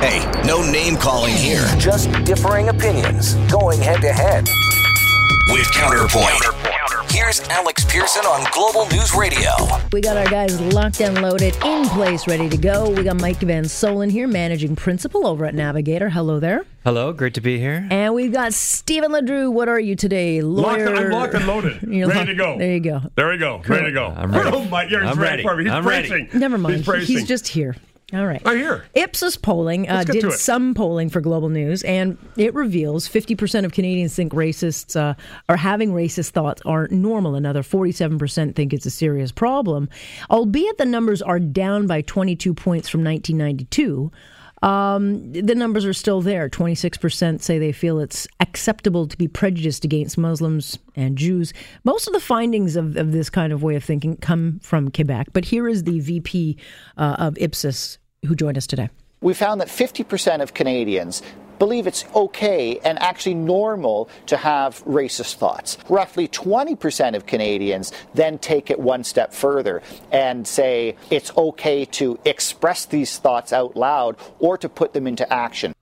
Hey, no name calling here. Just differing opinions going head to head. With Counterpoint. Here's Alex Pearson on Global News Radio. We got our guys locked and loaded, in place, ready to go. We got Mike Van Soelen here, managing principal over at Navigator. Hello there. Hello, great to be here. And we've got Stephen LeDrew. What are you today? Lawyer. Locked, I'm locked and loaded. You're ready locked- to go. There you go. There we go. Ready to go. I'm ready. Oh my, you're I'm ready. ready. for me. He's I'm ready. Never mind. He's, bracing. He's just here. All right. I hear. here. Ipsos polling uh, did some polling for Global News, and it reveals 50% of Canadians think racists uh, are having racist thoughts are normal. Another 47% think it's a serious problem, albeit the numbers are down by 22 points from 1992. Um, the numbers are still there. 26% say they feel it's acceptable to be prejudiced against Muslims and Jews. Most of the findings of, of this kind of way of thinking come from Quebec. But here is the VP uh, of Ipsos who joined us today. we found that 50% of Canadians believe it's okay and actually normal to have racist thoughts. Roughly 20% of Canadians then take it one step further and say it's okay to express these thoughts out loud or to put them into action.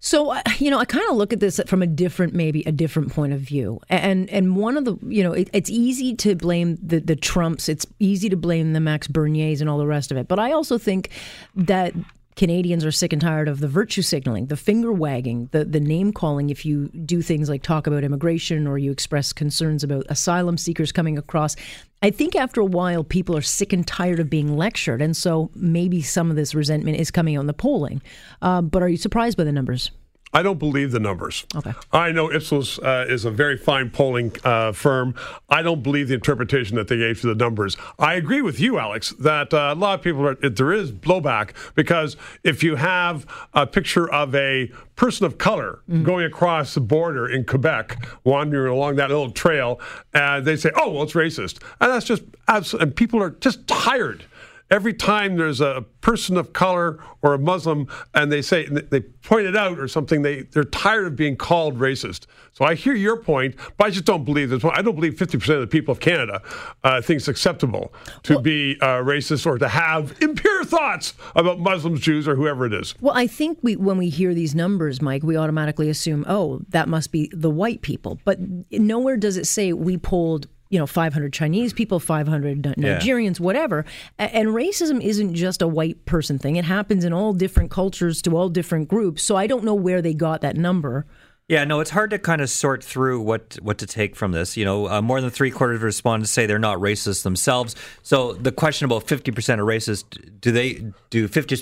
So uh, you know, I kind of look at this from a different, maybe a different point of view. And and one of the, you know, it, it's easy to blame the the Trumps. It's easy to blame the Max Berniers and all the rest of it. But I also think that. Canadians are sick and tired of the virtue signaling, the finger wagging, the, the name calling if you do things like talk about immigration or you express concerns about asylum seekers coming across. I think after a while, people are sick and tired of being lectured. And so maybe some of this resentment is coming on the polling. Um, but are you surprised by the numbers? I don't believe the numbers. Okay. I know Ipsos uh, is a very fine polling uh, firm. I don't believe the interpretation that they gave to the numbers. I agree with you, Alex, that uh, a lot of people are, there is blowback because if you have a picture of a person of color going across the border in Quebec, wandering along that little trail, and they say, "Oh, well, it's racist," and that's just absolutely. And people are just tired every time there's a person of color or a Muslim and they say they point it out or something, they they're tired of being called racist. So I hear your point, but I just don't believe this. I don't believe 50% of the people of Canada uh, think it's acceptable to be uh, racist or to have impure thoughts about Muslims, Jews, or whoever it is. Well, I think we, when we hear these numbers, Mike, we automatically assume, oh, that must be the white people. But nowhere does it say we polled, you know, 500 Chinese people, 500 Ni- Yeah. Nigerians, whatever. And racism isn't just a white person thing. It happens in all different cultures to all different groups. So I don't know where they got that number. Yeah, no, it's hard to kind of sort through what what to take from this. You know, uh, more than three quarters of respondents say they're not racist themselves. So the question about fifty percent are racist, do they do fifty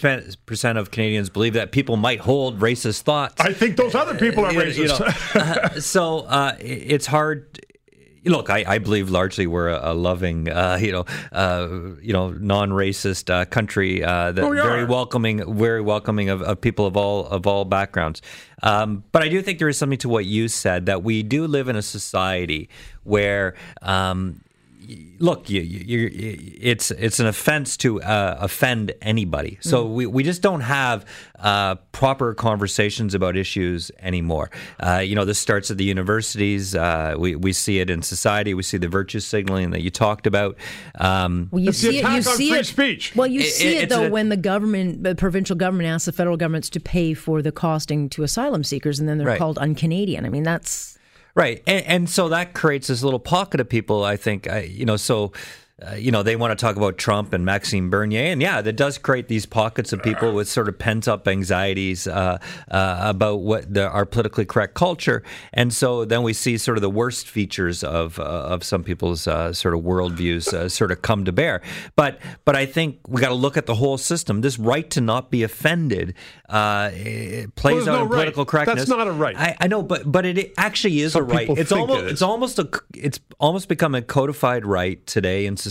percent of Canadians believe that people might hold racist thoughts? I think those other people are You- racist. you know, uh, so uh, it's hard. Look, I, I believe largely we're a, a loving, uh, you know, uh, you know, non-racist uh, country uh, that Oh, we very are. welcoming, very welcoming of, of people of all of all backgrounds. Um, but I do think there is something to what you said that we do live in a society where. Um, look, you, you, you, it's it's an offense to uh, offend anybody. So we, we just don't have uh, proper conversations about issues anymore. Uh, you know, this starts at the universities. Uh, we we see it in society. We see the virtue signaling that you talked about. Um, Well, you It's the see it. You attack on see free it. speech. Well, you It- see it, it's though a- when the government, the provincial government, asks the federal governments to pay for the costing to asylum seekers, and then they're Right. called un-Canadian. I mean, that's Right, and, and so that creates this little pocket of people. I think, I, you know, so. Uh, you know, they want to talk about Trump and Maxime Bernier, and yeah, that does create these pockets of people with sort of pent up anxieties uh, uh, about what the, our politically correct culture, and so then we see sort of the worst features of uh, of some people's uh, sort of worldviews uh, sort of come to bear. But but I think we got to look at the whole system. This right to not be offended uh, it plays there's out no in right. political correctness. That's not a right. I, I know, but but it actually is Some a right. It's almost it it's almost a it's almost become a codified right today in society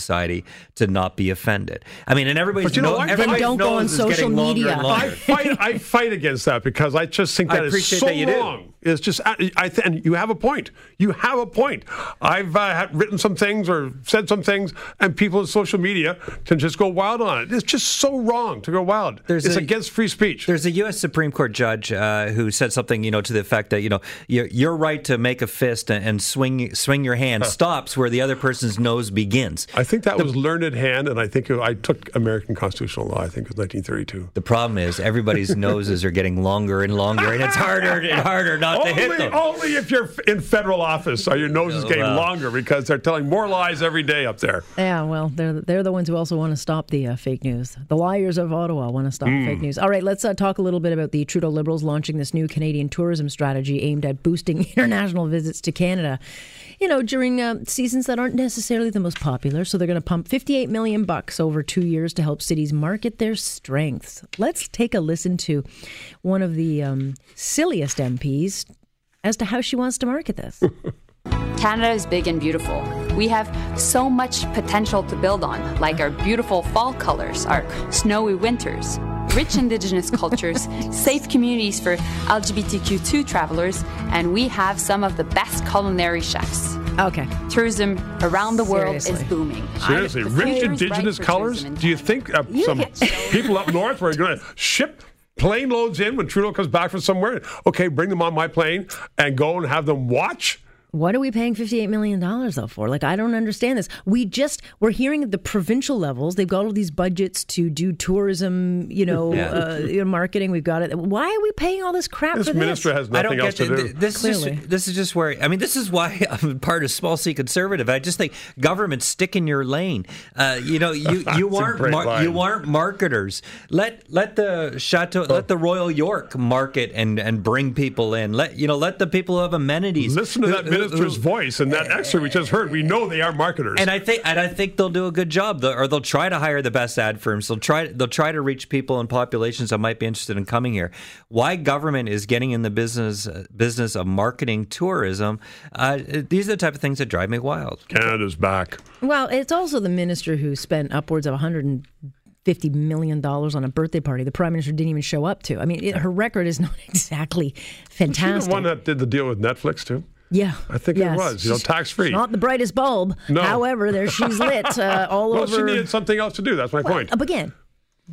to not be offended. I mean, and everybody's But you know what? Then don't go on social getting longer media. I fight. I fight against that because I just think I that is appreciate so that you do. wrong. It's just I, I th- and you have a point. You have a point. I've uh, written some things or said some things, and people in social media can just go wild on it. It's just so wrong to go wild. There's it's a- against free speech. There's a U.S. Supreme Court judge uh, who said something, you know, to the effect that you know your, your right to make a fist and, and swing swing your hand stops where the other person's nose begins. I think that was Learned Hand, and I think I took American constitutional law. I think it was 1932. The problem is everybody's noses are getting longer and longer, and it's harder and harder not to hit Only, them. only if you're in federal office are your noses getting well. longer because they're telling more lies every day up there. Yeah, well, they're they're the ones who also want to stop the uh, fake news. The liars of Ottawa want to stop Hmm. fake news. All right, let's uh, talk a little bit about the Trudeau Liberals launching this new Canadian tourism strategy aimed at boosting international visits to Canada. You know, during uh, seasons that aren't necessarily the most popular, so they're going to pump 58 million bucks over two years to help cities market their strengths. Let's take a listen to one of the um, silliest MPs as to how she wants to market this. Canada is big and beautiful. We have so much potential to build on, like our beautiful fall colors, our snowy winters, rich indigenous cultures, safe communities for LGBTQ2 travelers, and we have some of the best culinary chefs. Okay. Tourism around the world is booming. Seriously, The rich future is bright indigenous for colors. in Do you think uh, some people up north were going to ship plane loads in when Trudeau comes back from somewhere? Okay, bring them on my plane and go and have them watch. What are we paying $58 million though for? Like, I don't understand this. We just, we're hearing at the provincial levels, they've got all these budgets to do tourism, you know, Yeah. uh, you know, marketing. We've got it. Why are we paying all this crap This for minister this? has I nothing don't else get to it. do. Th- This is, just, this is just where I mean, this is why I'm part of small C conservative. I just think government stick in your lane. Uh, you know, you you a aren't mar- you aren't marketers. Let let the chateau, let the Royal York market and and bring people in. Let you know, let the people who have amenities Listen to who- that who- minister's who- voice and that excerpt we just heard. We know they are marketers. And I think and I think they'll do a good job, They'll- or they'll try to hire the best ad firms. They'll try they'll try to reach people and populations that might be interested in coming here. Why government is getting in the business uh, business of marketing tourism? Uh, these are the type of things that drive me wild. Canada's back. Well, it's also the minister who spent upwards of 150 million dollars on a birthday party the prime minister didn't even show up to. I mean, it, her record is not exactly She's the fantastic. one that did the deal with Netflix too. Yeah, I think it was, you know, tax-free. Not the brightest bulb. No. However, there she's lit uh, all Well, over. she needed something else to do. That's my point. Up again.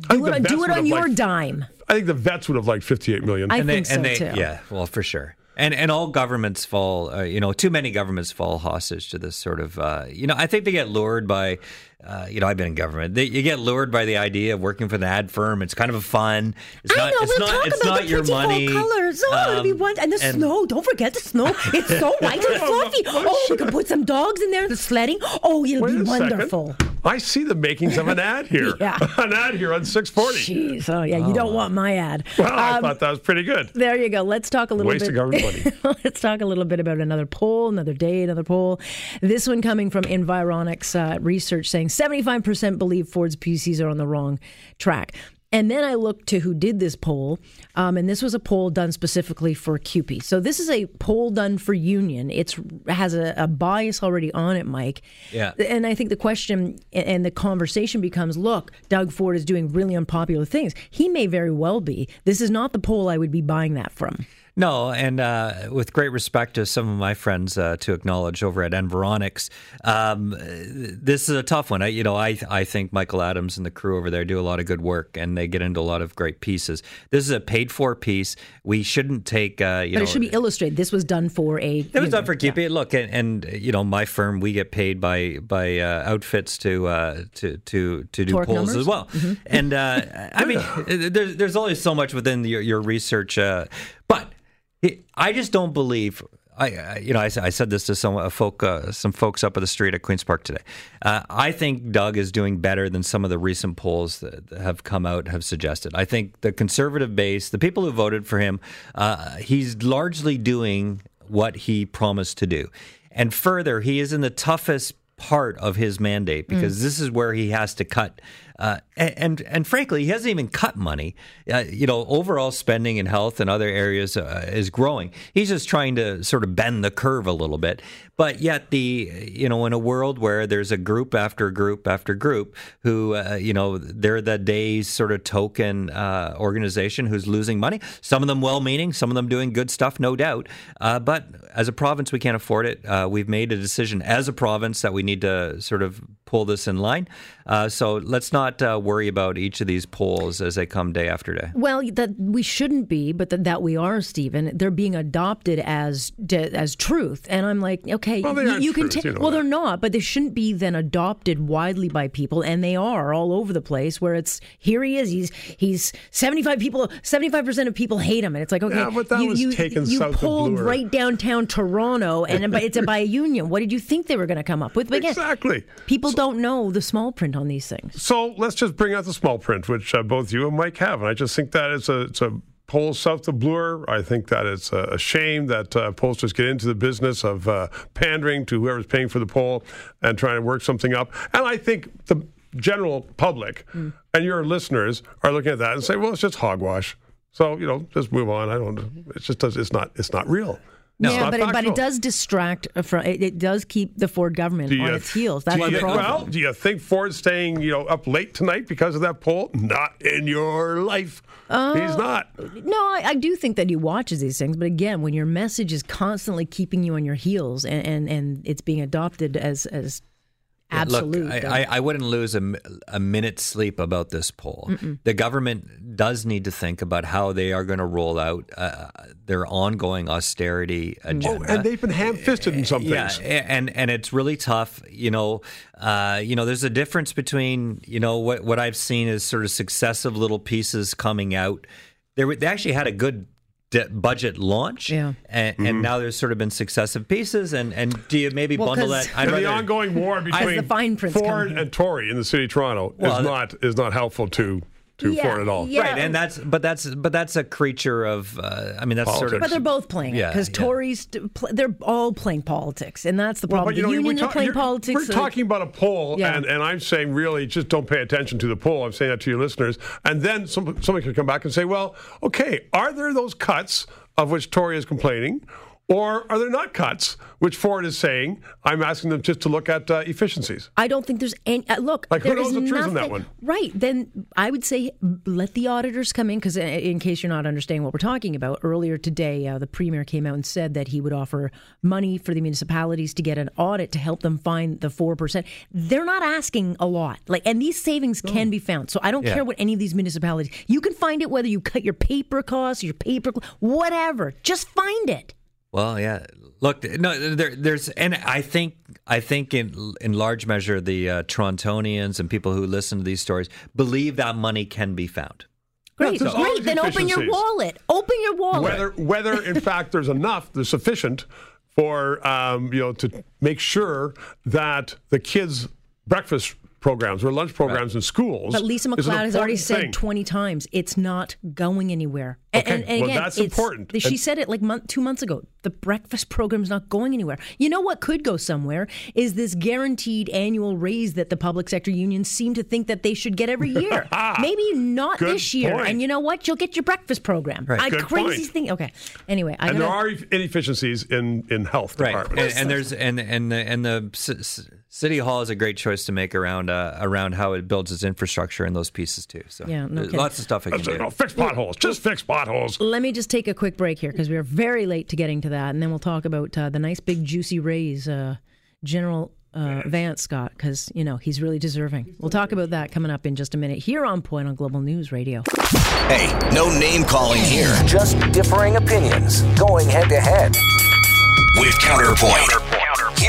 I Do think it, on- do it on your liked- dime. I think the vets would have liked 58 million. I and think they, so and they, too. Yeah, well, for sure. And and all governments fall, uh, you know, too many governments fall hostage to this sort of, uh, you know, I think they get lured by, uh, you know, I've been in government. They, you get lured by the idea of working for the ad firm. It's kind of a fun. It's I not, know. it's we'll not, talk it's about not the your pretty fall money. colors. Oh, it'll be Um, one. And the and- snow. Don't forget the snow. It's so white and fluffy. Oh, we can put some dogs in there. The sledding. Oh, it'll Wait be a second. wonderful. I see the makings of an ad here. Yeah. an ad here on 640. Jeez. Oh, yeah. You don't want my ad. Well, I Um, thought that was pretty good. There you go. Let's talk a little Waste bit. of government money. Let's talk a little bit about another poll, another day, another poll. This one coming from Environics uh, research saying 75% believe Ford's PCs are on the wrong track. And then I looked to who did this poll, um, and this was a poll done specifically for CUPE. So this is a poll done for Union. It's has a, a bias already on it, Mike. Yeah. And I think the question and the conversation becomes: Look, Doug Ford is doing really unpopular things. He may very well be. This is not the poll I would be buying that from. No, and uh, with great respect to some of my friends uh, to acknowledge over at Environics, um, this is a tough one. I, you know, I I think Michael Adams and the crew over there do a lot of good work, and they get into a lot of great pieces. This is a paid for piece. We shouldn't take, uh, you But know, it should be illustrated. This was done for a. It was done for keeping. Look, and, and you know, my firm we get paid by by uh, outfits to uh, to to to do Torque polls numbers? as well. And uh, I mean, there's there's only so much within your, your research, uh, but I just don't believe. I, you know I, I said this to some folk uh, some folks up at the street at Queens Park today. Uh, I think Doug is doing better than some of the recent polls that have come out have suggested. I think the conservative base, the people who voted for him, uh, he's largely doing what he promised to do. And further, he is in the toughest part of his mandate because this is where he has to cut Uh, and, and frankly, he hasn't even cut money. Uh, you know, overall spending in health and other areas uh, is growing. He's just trying to sort of bend the curve a little bit. But yet, the you know, in a world where there's a group after group after group who uh, you know they're the day's sort of token uh, organization who's losing money. Some of them well-meaning, some of them doing good stuff, no doubt. Uh, but as a province, we can't afford it. We've made a decision as a province that we need to sort of pull this in line. Uh, so let's not uh, worry about each of these polls as they come day after day. Well, that we shouldn't be, but that, that we are, Stephen. They're being adopted as as truth, and I'm like, okay, Well, they you, aren't you can. truth, ta- you know well, that. they're not, but they shouldn't be then adopted widely by people, and they are all over the place. Where it's here he is, he's he's 75 people, 75 percent of people hate him, and it's like, okay, Yeah, but that you was you, taken you south pulled Bloor. right downtown Toronto, and it's a by a union. What did you think they were going to come up with? But again, Exactly. people don't know the small print on these things. So let's just bring out the small print, which uh, both you and Mike have, and I just think that it's a it's a poll south of Bloor. I think that it's a, a shame that uh, pollsters get into the business of uh, pandering to whoever's paying for the poll and trying to work something up. And I think the general public Mm. and your listeners are looking at that and say, "Well, it's just hogwash." So you know, just move on. I don't. It's just does. It's not. It's not real. It's yeah, but it, but it does distract from. It, it does keep the Ford government Do on its heels. That's the problem. Well, do you think Ford's staying, you know, up late tonight because of that poll? Not in your life. Uh, He's not. No, I, I do think that he watches these things, but again, when your message is constantly keeping you on your heels and and, and it's being adopted as as absolute, Look, I, I, I wouldn't lose a, a minute's sleep about this poll. The government does need to think about how they are going to roll out uh, their ongoing austerity agenda. Oh, and they've been ham-fisted in some yeah, things. a- and and it's really tough. You know, uh, you know, there's a difference between you know what what I've seen is sort of successive little pieces coming out. They were, they actually had a good. De- Budget launch, Yeah. and, Mm-hmm. and now there's sort of been successive pieces, and, and do you maybe Well, bundle 'cause- that? I'd And the rather- ongoing war between the fine prints come Ford and Tory in the city of Toronto Well, is not is not helpful to to Yeah, Ford at all. yeah. right and that's but that's but that's a creature of uh, i mean that's sort of but they're both playing it Yeah, because yeah. Tories, they're all playing politics, and that's the problem. But, you the know, we unions talk- are playing politics. We're talking about a poll, Yeah. and, and I'm saying really just don't pay attention to the poll. I'm saying that to your listeners. And then some, somebody could come back and say, well, okay, are there those cuts of which Tory is complaining? Or are there not cuts, which Ford is saying? I'm asking them just to look at uh, efficiencies. I don't think there's any. Uh, look, Like, who knows is the truth on that one? Right. Then I would say let the auditors come in because, in case you're not understanding what we're talking about, earlier today uh, the premier came out and said that he would offer money for the municipalities to get an audit to help them find the four percent. They're not asking a lot, like, and these savings can be found. So I don't Yeah. care what any of these municipalities. You can find it whether you cut your paper costs, your paper, whatever. Just find it. Well yeah look no there, there's and i think i think in in large measure the uh, torontonians and people who listen to these stories believe that money can be found Great, there's always great. Then open your wallet. Open your wallet. Whether whether in fact there's enough, there's sufficient for um, you know to make sure that the kids' breakfast programs or lunch programs in schools. But Lisa is MacLeod has already important said thing. 20 times it's not going anywhere. And, Okay, and, and well, again, that's important. She And- said it like month, two months ago. The breakfast program's not going anywhere. You know what could go somewhere is this guaranteed annual raise that the public sector unions seem to think that they should get every year. Ah, Maybe not Good this year. point. And you know what? You'll get your breakfast program. I Good crazy point. thing. Okay. Anyway, I and there gotta- are inefficiencies in in health right departments. and, and there's and and the and the c- c- city hall is a great choice to make around uh, around how it builds its infrastructure and those pieces too so Yeah, no lots of stuff it can That's it. do No, fix potholes. Just fix potholes. Let me just take a quick break here because we are very late to getting to that, and then we'll talk about uh, the nice big juicy raise, uh, General uh, Vance Scott, because you know he's really deserving. We'll talk about that coming up in just a minute here on Point on Global News Radio. Hey, no name calling here. Just differing opinions going head to head. With Counterpoint.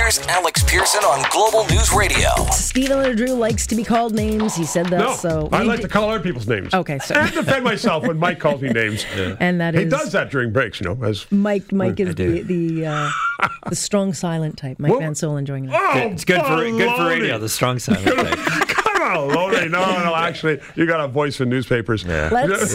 Here's Alex Pearson on Global News Radio. Stephen LeDrew likes to be called names. He said that, No, so I like d- to call other people's names. Okay, so- and defend myself when Mike calls me names. and that He is does that during breaks, you know. As Mike. Mike is the the, uh, the strong silent type. Mike Well- Van Soul enjoying it. oh, it's good for good for radio the strong silent thing. Come on, No, no, actually, you got a voice in newspapers. Yeah. Let's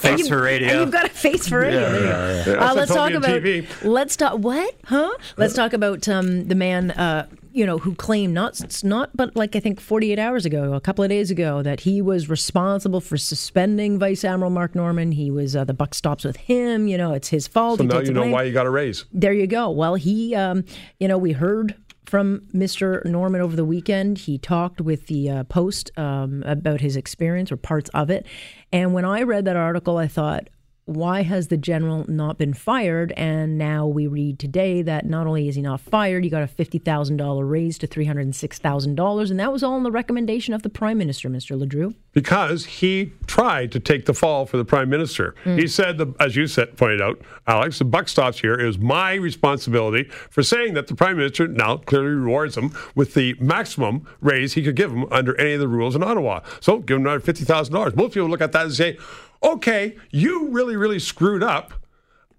Thanks for radio. You've got a face for radio. there you go. Uh, let's talk about. TV. Let's talk. What? Huh? Let's talk about um, the man. Uh, you know, who claimed not not but like I think 48 hours ago, a couple of days ago, that he was responsible for suspending Vice Admiral Mark Norman. He was uh, the buck stops with him. You know, it's his fault. So He now you know blame. why you got a raise. There you go. Well, he, um, you know, we heard from Mr. Norman over the weekend. He talked with the uh, Post um, about his experience or parts of it. And when I read that article, I thought, why has the general not been fired? And now we read today that not only is he not fired, he got a $50,000 raise to $306,000. And that was all on the recommendation of the Prime Minister, Mr. LeDrew. Because he tried to take the fall for the prime minister. He hmm. said, the, as you said, pointed out, Alex, the buck stops here. It was my responsibility for saying that the prime minister now clearly rewards him with the maximum raise he could give him under any of the rules in Ottawa. So give him another fifty thousand dollars. Most people look at that and say, "Okay, you really, really screwed up."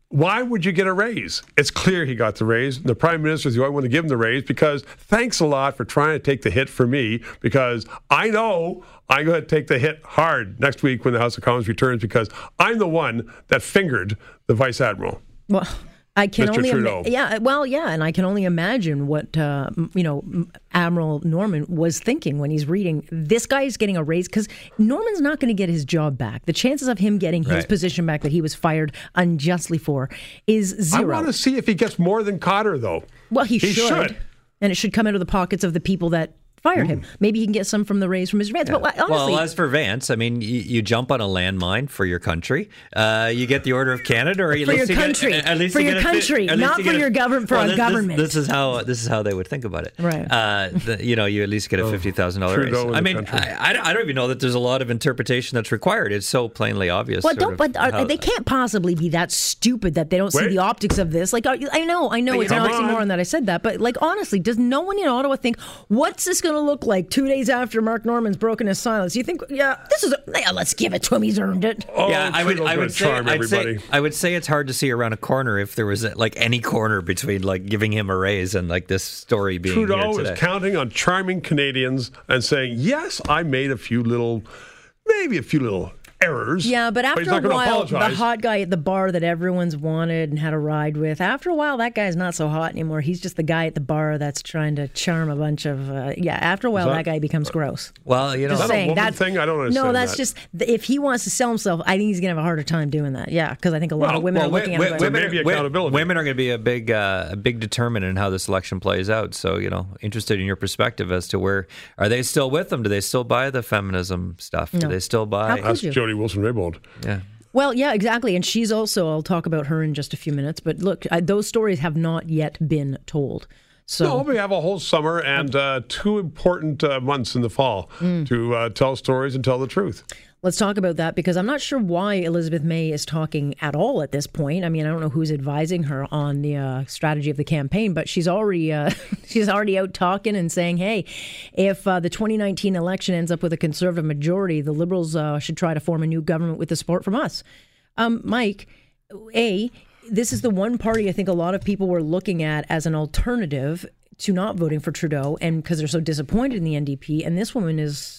Why would you get a raise? It's clear he got the raise. The prime minister is the only one to give him the raise because thanks a lot for trying to take the hit for me because I know I'm going to take the hit hard next week when the House of Commons returns because I'm the one that fingered the vice admiral. Well, I can Mr. only ima- yeah, well, yeah, and I can only imagine what uh, you know Admiral Norman was thinking when he's reading this guy is getting a raise because Norman's not going to get his job back. The chances of him getting his Right. position back that he was fired unjustly for is zero. I want to see if he gets more than Cotter, though. well, he, he should. should. and it should come out of the pockets of the people that fired him. Maybe he can get some from the raise from his rents. But honestly, Well, as for Vance, I mean, you, you jump on a landmine for your country. Uh, you get the Order of Canada, or For your you get- country. at least For you your get a fi- country, at not you for your government- for well, a this- government. This, is how this is how they would think about it. Right. Uh, the, you know, you at least get a fifty thousand dollar raise. I mean. I, I don't- even know that there's a lot of interpretation that's required. It's so plainly obvious. Well, don't, but are, how- they can't possibly be that stupid that they don't see the optics of this. Like, are, I know, I know, it's an Come oxymoron on. that I said that, but like, honestly, does no one in Ottawa think what's this going to look like two days after Mark Norman's broken his silence? You think, yeah, this is, a, yeah, let's give it to him. He's earned it. Oh, yeah, I would. I would say. charm I'd say. everybody. I would say it's hard to see around a corner if there was like any corner between like giving him a raise and like this story being here Trudeau today. is counting on charming Canadians and saying, "Yes, I made a few little, maybe a few little errors." Yeah, but after not a while, the hot guy at the bar that everyone's wanted and had a ride with, after a while, that guy's not so hot anymore. He's just the guy at the bar that's trying to charm a bunch of, uh, yeah, after a while, that- that, guy becomes gross. well, you know, Just that a saying woman that's thing? I don't understand. No, that's that. just if he wants to sell himself, I think he's gonna have a harder time doing that. Yeah, because I think a lot Well, of women well, are looking wi- at it. wi- like, women- maybe wi- accountability. Women are going to be a big, uh, a big determinant in how this election plays out. So, you know, interested in your perspective as to where are they still with them? Do they still buy the feminism stuff? Do they still buy? How could you? Jody Wilson-Raybould. yeah. Well, yeah, exactly. And she's also. I'll talk about her in just a few minutes. But look, I, those stories have not yet been told. So No, we have a whole summer and uh, two important uh, months in the fall Mm. to uh, tell stories and tell the truth. Let's talk about that because I'm not sure why Elizabeth May is talking at all at this point. I mean, I don't know who's advising her on the uh, strategy of the campaign, but she's already uh, she's already out talking and saying, "Hey, if uh, the 2019 election ends up with a conservative majority, the Liberals uh, should try to form a new government with the support from us." Um, Mike, a this is the one party I think a lot of people were looking at as an alternative to not voting for Trudeau, and because they're so disappointed in the NDP, and this woman is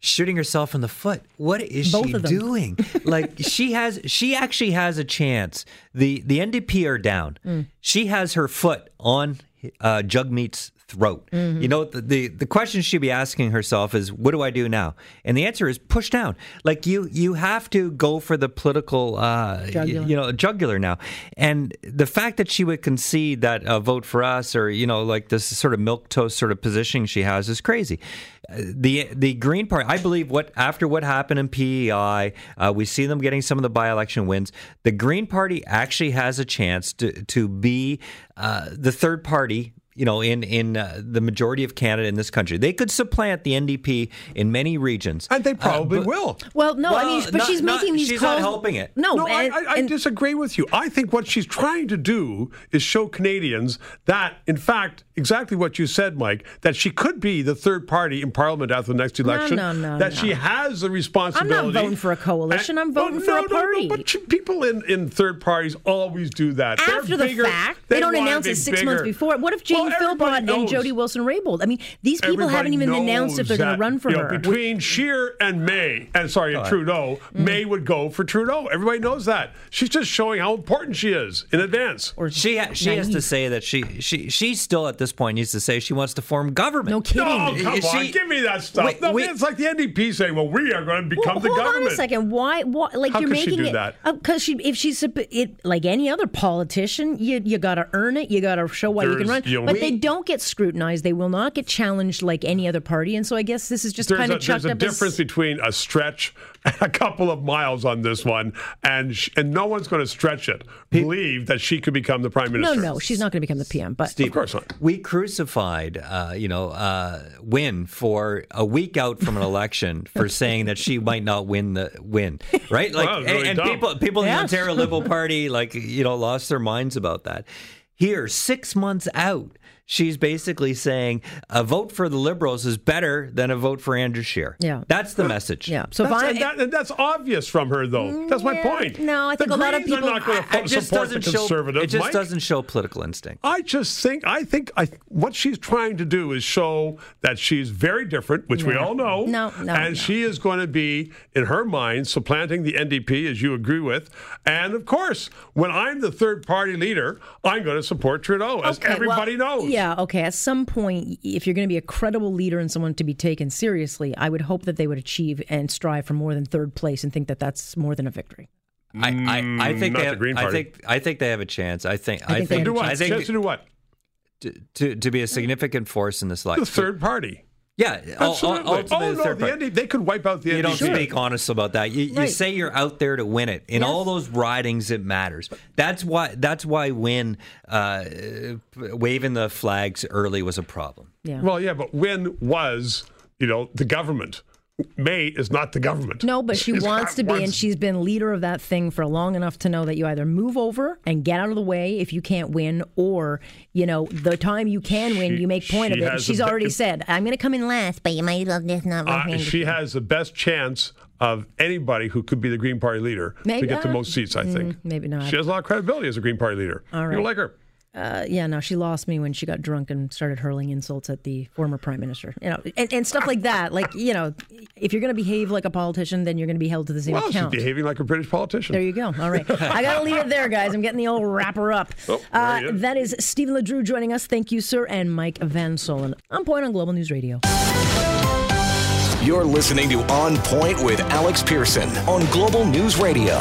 shooting herself in the foot. What is Both she doing? like she has she actually has a chance. The the NDP are down. Mm. She has her foot on uh, Jagmeet's throat. Mm-hmm. You know the, the the question she'd be asking herself is what do I do now? And the answer is push down. Like you you have to go for the political uh y- Jugular. you know jugular now. And the fact that she would concede that uh, vote for us or you know like this sort of milk toast sort of positioning she has is crazy. Uh, The the Green Party, I believe what after what happened in PEI, uh, we see them getting some of the by election wins. The Green Party actually has a chance to to be uh, the third party you know, in in uh, the majority of Canada in this country. They could supplant the NDP in many regions. And they probably but- will. well, no, I mean, but not- she's not- making these she's calls. not helping it. No, No, I, and, I, I and- disagree with you. I think what she's trying to do is show Canadians that, in fact, exactly what you said, Mike, that she could be the third party in Parliament after the next election. no, no, no. that no. she has the responsibility. I'm not voting for a coalition. I'm voting Well, for a no, no, no, party. but she- people in, in third parties always do that. They're after the bigger- fact, they, don't announce it six bigger. months before. What if Jane Well, everybody Philpott and. Jody Wilson-Raybould? I mean, these people Everybody haven't even announced if they're going to run for you know, her. between Scheer and May, and sorry, and Trudeau, Mm. May would go for Trudeau. Everybody knows that. She's just showing how important she is in advance. or She ha- she has to say that she she she's still at this this point needs to say she wants to form government. No kidding. No, come Is on, she- give me that stuff. Wait, no, wait. it's like the NDP saying, "Well, we are going to become Well, the hold government." on a second. Why? Why? Like How you're could she making do it that? because she, if she's it like any other politician, you you got to earn it. You got to show why you can run. There's- you know, but we- they don't get scrutinized. They will not get challenged like any other party. And so I guess this is just kind of chucked there's a difference as. between a stretch and a couple of miles on this one, and sh- and no one's going to stretch it. Believe that she could become the prime minister. no, no, she's not going to become the PM. But of course not. We crucified, uh, you know, uh, Wynne for a week out from an election for saying that she might not win the win, right? Like, Wow, it's really and, and dumb. people, people in the Yes. Ontario Liberal Party, like, you know, lost their minds about that. Here, six months out, she's basically saying a vote for the Liberals is better than a vote for Andrew Scheer. Yeah. that's the message. yeah, so if That's, I, and, that, and that's obvious from her, though. That's my point. no, I think the a lot of people- are not going to just support the doesn't show. conservatives. It just Mike. doesn't show political instinct. I just think I think I what she's trying to do is show that she's very different, which we all know. No, no, and no. she is going to be, in her mind, supplanting the NDP, as you agree with. And of course, when I'm the third party leader, I'm going to support Trudeau, as Okay, well, everybody knows. Yeah, okay. At some point, if you're going to be a credible leader and someone to be taken seriously, I would hope that they would achieve and strive for more than third place and think that that's more than a victory. I, I, I mm, think not they the have, Green I think I think they have a chance. I think I I think they think, To do what? I think Chance to do what? to, to to be a significant force in this The third party. Yeah, ul- Absolutely. ultimately oh no, the party. NDP, they could wipe out the You NDP. don't speak honest about that. You, you say you're out there to win it. In all those ridings, it matters. That's why. That's why win uh, waving the flags early was a problem. Yeah. Well, yeah, but when was you know the government? May is not the government. No, but she She's wants to be, and she's been leader of that thing for long enough to know that you either move over and get out of the way if you can't win, or you know the time you can win, She- you make point she of it. She's a- already said, "I'm going to come in last, but you might as well just not." Uh, she Andrew." has the best chance of anybody who could be the Green Party leader Maybe- to get the uh, most seats. I think maybe not. She has a lot of credibility as a Green Party leader. All You right. don't like her? Uh, yeah, no, she lost me when she got drunk and started hurling insults at the former prime minister. You know, and, and stuff like that. Like, you know, if you're going to behave like a politician, then you're going to be held to the same Well, she's account. behaving like a British politician. There you go. All right. I got to leave it there, guys. I'm getting the old wrapper up. Oh, uh, is. that is Stephen LeDrew joining us. Thank you, sir. And Mike Van Soelen. On point on Global News Radio. You're listening to On Point with Alex Pearson on Global News Radio.